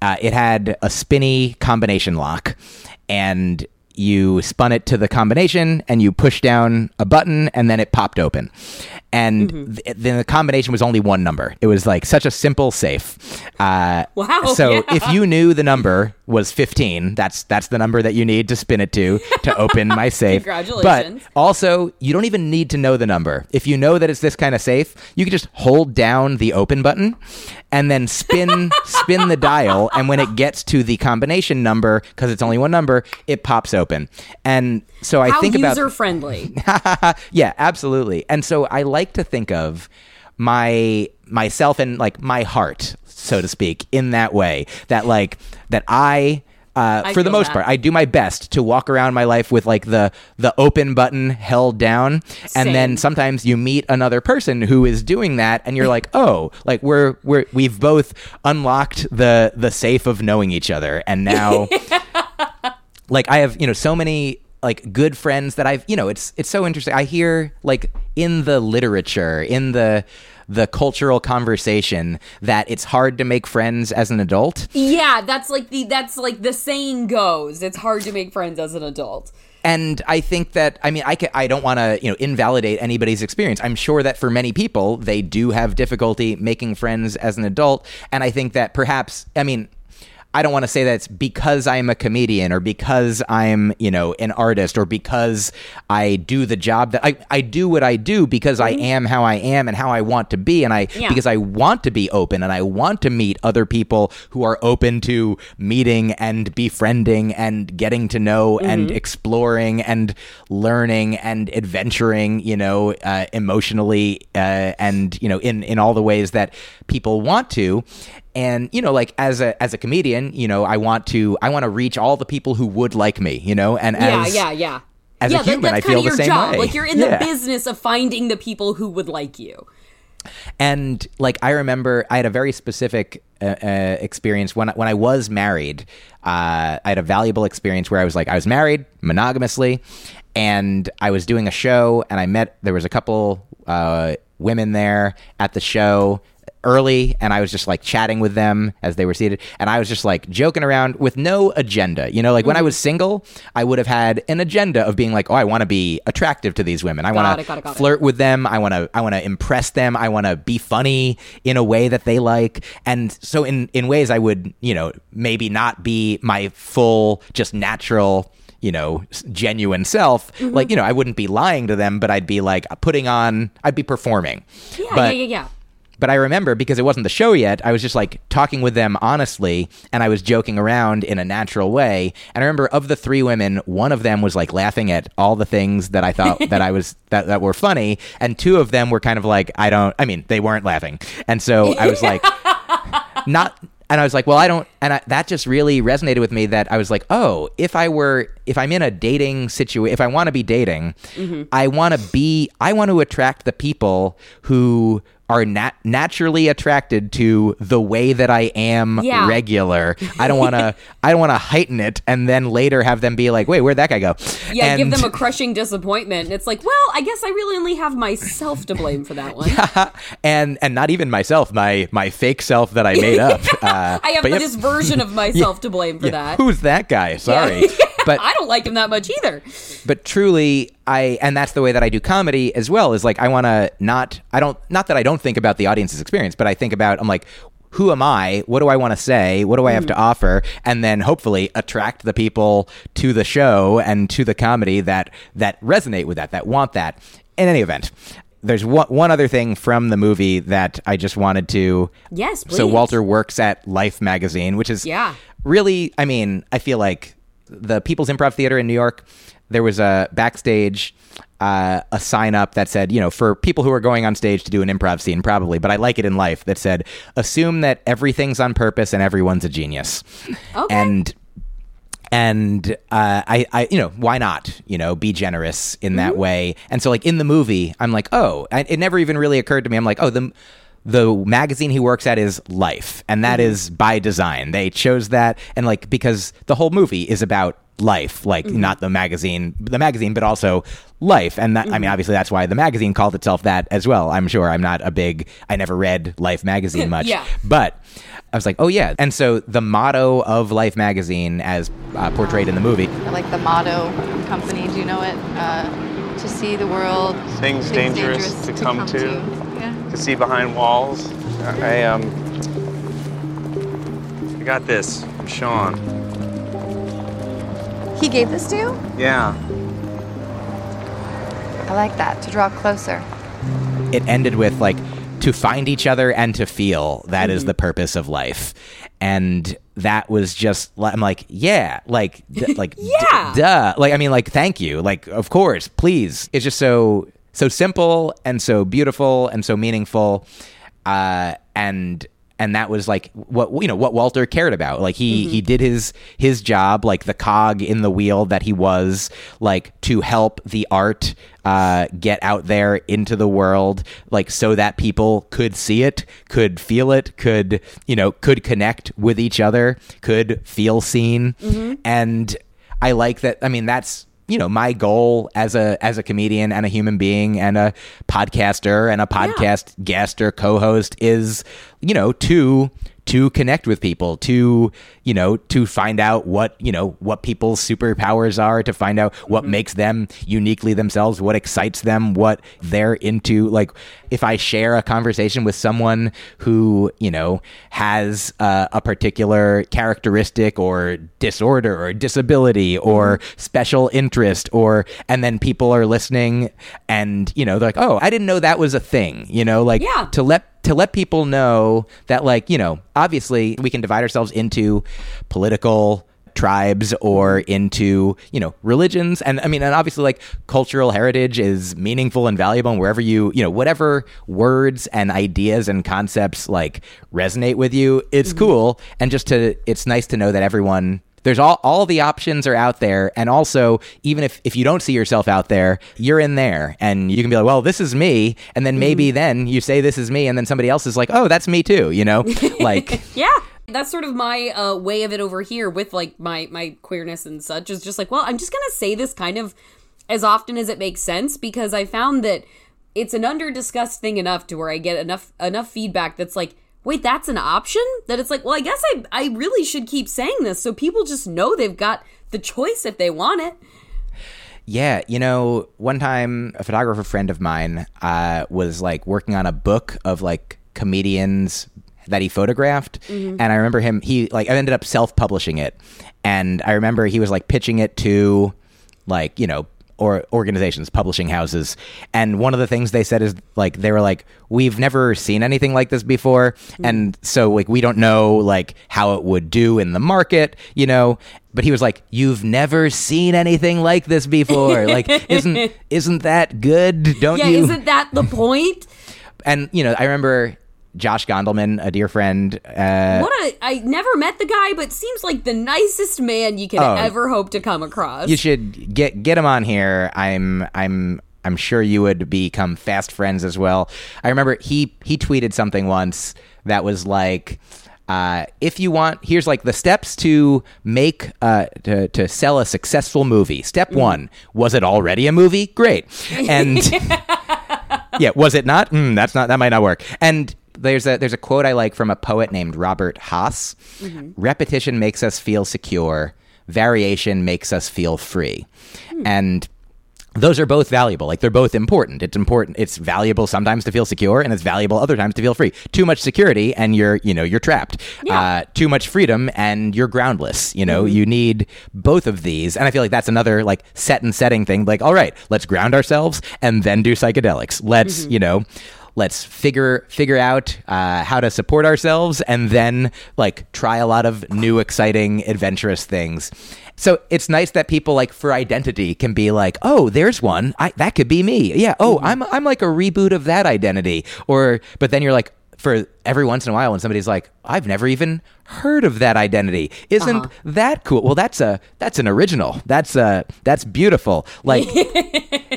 uh, it had a spinny combination lock, and you spun it to the combination and you pushed down a button and then it popped open and th- then the combination was only one number it was like such a simple safe uh, Wow, so yeah. if you knew the number was 15 that's that's the number that you need to spin it to to open my safe Congratulations. but also you don't even need to know the number if you know that it's this kind of safe you can just hold down the open button and then spin spin the dial and when it gets to the combination number because it's only one number it pops open and so i How think about user friendly. yeah, absolutely. And so I like to think of my myself and like my heart, so to speak, in that way. That like that I uh, for the most that. part, I do my best to walk around my life with like the the open button held down, and then sometimes you meet another person who is doing that, and you're like, oh, like we're we're we've both unlocked the the safe of knowing each other, and now like I have, you know, so many like good friends that I've, you know, it's it's so interesting. I hear like in the literature, in the the cultural conversation that it's hard to make friends as an adult. Yeah, that's like the that's like the saying goes. It's hard to make friends as an adult. And I think that I mean I ca I don't want to you know invalidate anybody's experience. I'm sure that for many people they do have difficulty making friends as an adult, and I think that perhaps I mean. I don't want to say that it's because I'm a comedian or because I'm, you know, an artist or because I do the job that I, I do what I do because I am how I am and how I want to be. And I, Yeah. because I want to be open and I want to meet other people who are open to meeting and befriending and getting to know and exploring and learning and adventuring, you know, uh, emotionally uh, and, you know, in, in all the ways that people want to and you know like as a as a comedian you know i want to i want to reach all the people who would like me you know and Yeah, as yeah, yeah. as a yeah, that- human, that's I feel the same job. way. Like you're in Yeah. the business of finding the people who would like you. and like I remember, I had a very specific uh, uh, experience when I- when I was married. Uh, I had a valuable experience where I was like, I was married monogamously, and I was doing a show, and I met there was a couple uh, women there at the show early and I was just like chatting with them as they were seated and I was just like joking around with no agenda. You know, like when I was single, I would have had an agenda of being like, "Oh, I want to be attractive to these women. I want it, it, to flirt with them. I want to I want to impress them. I want to be funny in a way that they like." And so in in ways I would, you know, maybe not be my full just natural you know, genuine self. Mm-hmm. Like, you know, I wouldn't be lying to them, but I'd be like putting on, I'd be performing. Yeah, but, yeah, yeah, yeah. But I remember because it wasn't the show yet, I was just like talking with them honestly and I was joking around in a natural way. And I remember of the three women, one of them was like laughing at all the things that I thought that I was that, that were funny. And two of them were kind of like, I don't I mean, they weren't laughing. And so I was like not and I was like, well, I don't, and I, that just really resonated with me. That I was like, oh, if I were, if I'm in a dating situation, if I want to be dating, Mm-hmm. I want to be, I want to attract the people who are nat- naturally attracted to the way that I am Yeah. regular. I don't want to, I don't want to heighten it and then later have them be like, wait, where'd that guy go? Yeah, give them a crushing disappointment. It's like, well, I guess I really only have myself to blame for that one. and and not even myself, my my fake self that I made up. Uh, I have yep. this version of myself to blame for Yeah, that. Who's that guy? Sorry. But I don't like him that much either. but truly I and that's the way that I do comedy as well is like I want to not I don't not that I don't think about the audience's experience, but I think about I'm like who am I? What do I want to say? What do I have to mm. offer? And then hopefully attract the people to the show and to the comedy that that resonate with that, that want that. In any event, there's one, one other thing from the movie that I just wanted to. Yes, please. So. Walter works at Life magazine, which is Yeah. really, I mean, I feel like the People's Improv Theater in New York. There was a backstage uh, a sign up that said, you know, for people who are going on stage to do an improv scene, probably, but I like it in life that said, assume that everything's on purpose and everyone's a genius. Okay. And and uh, I, I, you know, why not? You know, be generous in that way. And so, like in the movie, I'm like, oh, I, it never even really occurred to me. I'm like, oh, the the magazine he works at is Life, and that is by design. They chose that, and like because the whole movie is about life, like not the magazine, the magazine, but also life. And that, I mean, obviously, that's why the magazine called itself that as well. I'm sure. I'm not a big. I never read Life magazine much, Yeah. but. I was like, oh yeah, and so the motto of Life magazine, as uh, portrayed in the movie, I like the motto company. Do you know it? Uh, to see the world. Things dangerous to come to. Yeah. To see behind walls. I um. I got this from Sean. He gave this to you? Yeah. I like that. To draw closer. it ended with like to find each other and to feel That is the purpose of life and that was just li- i'm like yeah like d- like d- Yeah. duh like i mean like thank you like of course please it's just so so simple and so beautiful and so meaningful uh and and that was like what you know what Walter cared about. Like he he did his his job, like the cog in the wheel that he was, like to help the art uh, get out there into the world, like so that people could see it, could feel it, could you know could connect with each other, could feel seen, and I like that. I mean, that's you know my goal as a as a comedian and a human being and a podcaster and a podcast guest or co-host is you know to to connect with people to you know to find out what you know what people's superpowers are to find out what makes them uniquely themselves what excites them what they're into. Like if i share a conversation with someone who you know has uh, a particular characteristic or disorder or disability or special interest or and then people are listening and you know they're like oh i didn't know that was a thing you know like Yeah. to let to let people know that like you know obviously we can divide ourselves into political tribes or into you know religions. And i mean and obviously like cultural heritage is meaningful and valuable. And wherever you you know whatever words and ideas and concepts like resonate with you it's mm-hmm. cool. And just to it's nice to know that everyone there's all all the options are out there and also even if if you don't see yourself out there you're in there and you can be like well this is me and then maybe then you say this is me and then somebody else is like oh that's me too you know like Yeah. That's sort of my uh, way of it over here with like my my queerness and such is just like, well, I'm just gonna say this kind of as often as it makes sense because I found that it's an under discussed thing enough to where I get enough enough feedback that's like, wait, that's an option? That it's like, well, I guess I I really should keep saying this so people just know they've got the choice if they want it. Yeah, you know, one time a photographer friend of mine uh, was like working on a book of like comedians that he photographed, and I remember him. He like I ended up self publishing it, and I remember he was like pitching it to like you know or organizations, publishing houses, and one of the things they said is like they were like we've never seen anything like this before, hmm. and so like we don't know like how it would do in the market, you know. But he was like, "You've never seen anything like this before. Like, isn't isn't that good? Don't yeah, you?" isn't that the point? and you know, I remember Josh Gondelman, a dear friend. Uh, what a I never met the guy, but seems like the nicest man you can Oh. ever hope to come across. you should get get him on here. I'm I'm I'm sure you would become fast friends as well. I remember he he tweeted something once that was like. Uh, if you want, here's like the steps to make uh, to, to sell a successful movie. Step one: was it already a movie? Great, and yeah, was it not? Mm, that's not that might not work. And there's a there's a quote I like from a poet named Robert Hass. Mm-hmm. Repetition makes us feel secure. Variation makes us feel free. Hmm. And those are both valuable. Like they're both important. It's important. It's valuable sometimes to feel secure, and it's valuable other times to feel free. Too much security, and you're you know you're trapped. Uh, too much freedom, and you're groundless. You know mm-hmm. you need both of these, and I feel like that's another like set and setting thing. Like all right, let's ground ourselves, and then do psychedelics. Let's mm-hmm. you know. Let's figure figure out uh, how to support ourselves and then like try a lot of new exciting adventurous things. So it's nice that people like for identity can be like oh there's one. I, that could be me. Yeah. Oh i'm i'm like a reboot of that identity. Or but then you're like for every once in a while when somebody's like i've never even heard of that identity isn't Uh-huh. that cool well that's a that's an original that's uh that's beautiful like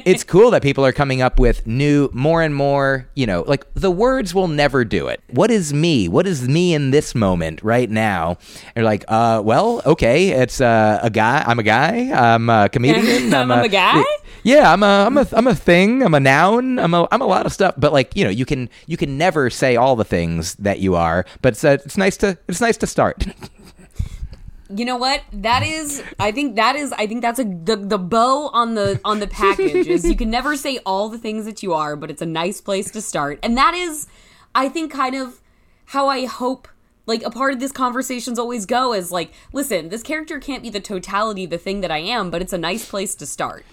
it's cool that people are coming up with new more and more you know like the words will never do it what is me what is me in this moment right now and you're like uh well okay it's uh, a guy i'm a guy i'm a comedian I'm a guy? yeah, I'm a I'm a I'm a thing. I'm a noun. I'm a I'm a lot of stuff. But like you know, you can you can never say all the things that you are. But it's uh, it's nice to it's nice to start. You know what? That is I think that is I think that's a the, the bow on the on the package is you can never say all the things that you are, but it's a nice place to start. And that is I think kind of how I hope like a part of this conversations always go is like, listen, this character can't be the totality the thing that I am, but it's a nice place to start.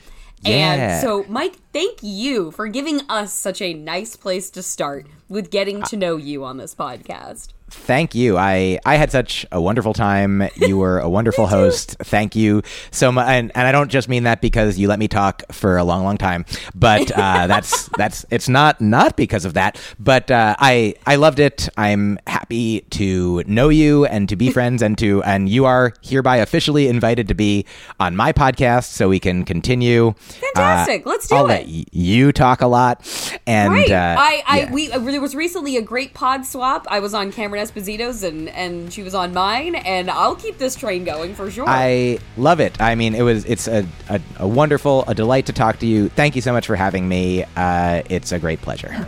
Yeah. And so, Myq, thank you for giving us such a nice place to start with getting to know you on this podcast. Thank you. I I had such a wonderful time. You were a wonderful host. Thank you so much. And, and I don't just mean that because you let me talk for a long, long time, but uh, that's that's it's not not because of that. But uh, I I loved it. I'm happy to know you and to be friends and to and you are hereby officially invited to be on my podcast so we can continue. Fantastic. Uh, Let's do I'll it. let you talk a lot. And right. uh, I, I, yeah. we, uh, there was recently a great pod swap. I was on Cameron Esposito's and, and she was on mine, and I'll keep this train going for sure. I love it. I mean, it was it's a, a, a wonderful, a delight to talk to you. Thank you so much for having me. Uh, it's a great pleasure.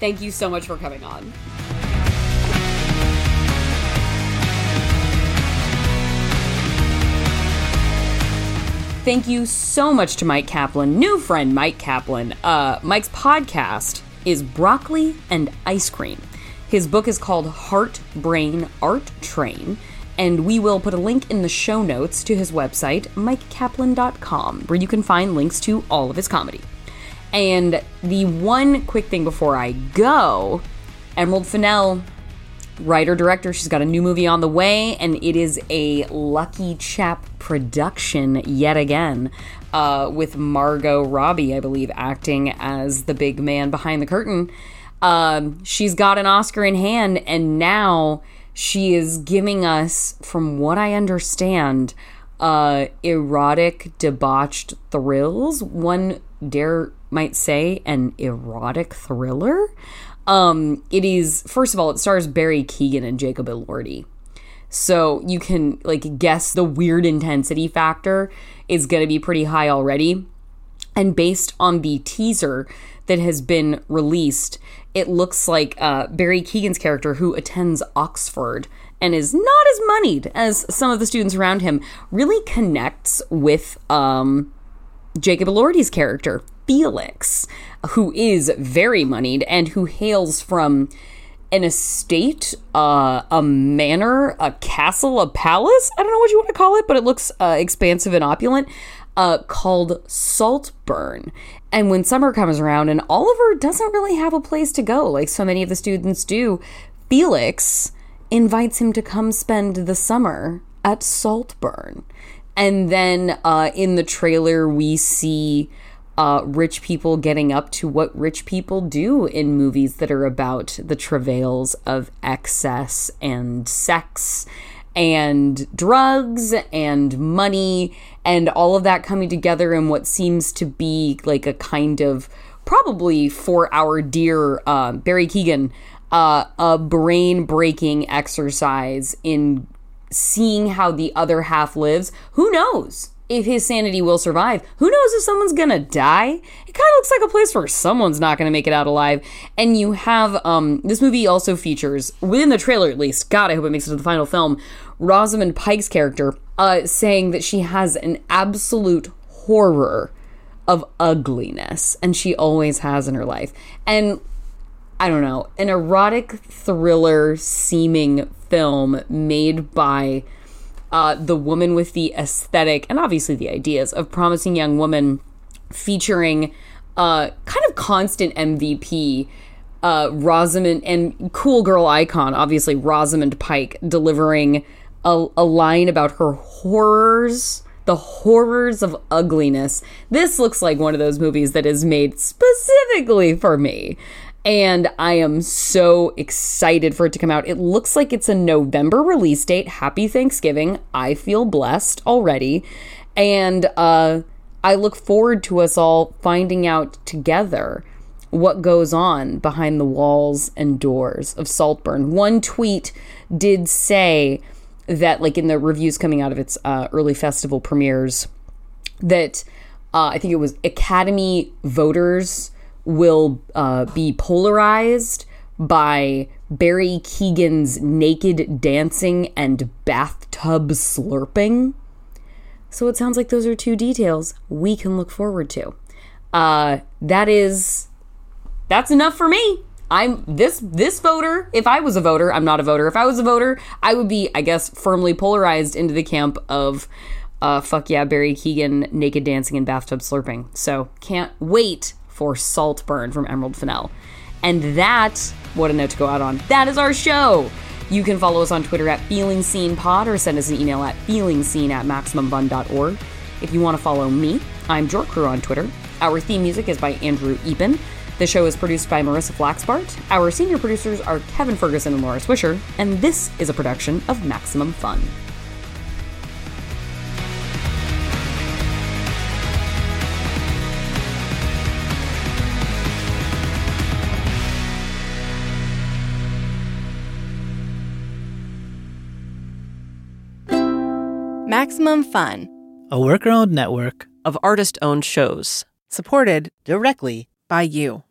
Thank you so much for coming on. Thank you so much to Myq Kaplan, new friend Myq Kaplan. Uh, Myq's podcast is Broccoli and Ice Cream. His book is called Heart Brain Art Train, and we will put a link in the show notes to his website, myqkaplan.com, where you can find links to all of his comedy. And the one quick thing before I go Emerald Fennell, writer director, she's got a new movie on the way, and it is a Lucky Chap production yet again. Uh, with Margot Robbie, I believe, acting as the big man behind the curtain. Um, she's got an Oscar in hand, and now she is giving us, from what I understand, uh, erotic, debauched thrills. One dare might say an erotic thriller. Um, it is first of all, it stars Barry Keoghan and Jacob Elordi. So you can like guess the weird intensity factor is going to be pretty high already. And based on the teaser that has been released, it looks like uh, Barry Keoghan's character, who attends Oxford and is not as moneyed as some of the students around him, really connects with um, Jacob Elordi's character, Felix, who is very moneyed and who hails from an estate, uh, a manor, a castle, a palace. I don't know what you want to call it, but it looks uh, expansive and opulent. Uh, called Saltburn. And when summer comes around and Oliver doesn't really have a place to go, like so many of the students do, Felix invites him to come spend the summer at Saltburn. And then uh, in the trailer, we see uh, rich people getting up to what rich people do in movies that are about the travails of excess and sex and drugs and money and all of that coming together in what seems to be like a kind of probably for our dear uh, Barry Keoghan uh, a brain breaking exercise in seeing how the other half lives. Who knows if his sanity will survive? Who knows if someone's gonna die? It kind of looks like a place where someone's not gonna make it out alive. And you have um, this movie also features within the trailer at least. God, I hope it makes it to the final film. Rosamund Pike's character uh, saying that she has an absolute horror of ugliness, and she always has in her life. And I don't know, an erotic thriller seeming film made by uh, the woman with the aesthetic and obviously the ideas of promising young woman featuring uh, kind of constant MVP uh, Rosamund and cool girl icon, obviously Rosamund Pike delivering a, a line about her horrors, the horrors of ugliness. This looks like one of those movies that is made specifically for me. And I am so excited for it to come out. It looks like it's a November release date. Happy Thanksgiving. I feel blessed already. And uh, I look forward to us all finding out together what goes on behind the walls and doors of Saltburn. One tweet did say that, like in the reviews coming out of its uh, early festival premieres, that uh, I think it was Academy voters will uh, be polarized by Barry Keoghan's naked dancing and bathtub slurping. So it sounds like those are two details we can look forward to. Uh, that is that's enough for me. I'm this this voter. If I was a voter, I'm not a voter. If I was a voter, I would be, I guess, firmly polarized into the camp of uh, fuck yeah, Barry Keoghan naked dancing and bathtub slurping. So can't wait for Saltburn from Emerald Fennell. And that, what a note to go out on. That is our show. You can follow us on Twitter at FeelingSeenPod or send us an email at feelingseen at MaximumFun.org. If you want to follow me, I'm JorCru on Twitter. Our theme music is by Andrew Epen. The show is produced by Marissa Flaxbart. Our senior producers are Kevin Ferguson and Laura Swisher, and this is a production of Maximum Fun. Maximum Fun, a worker owned network of artist owned shows. supported directly by you.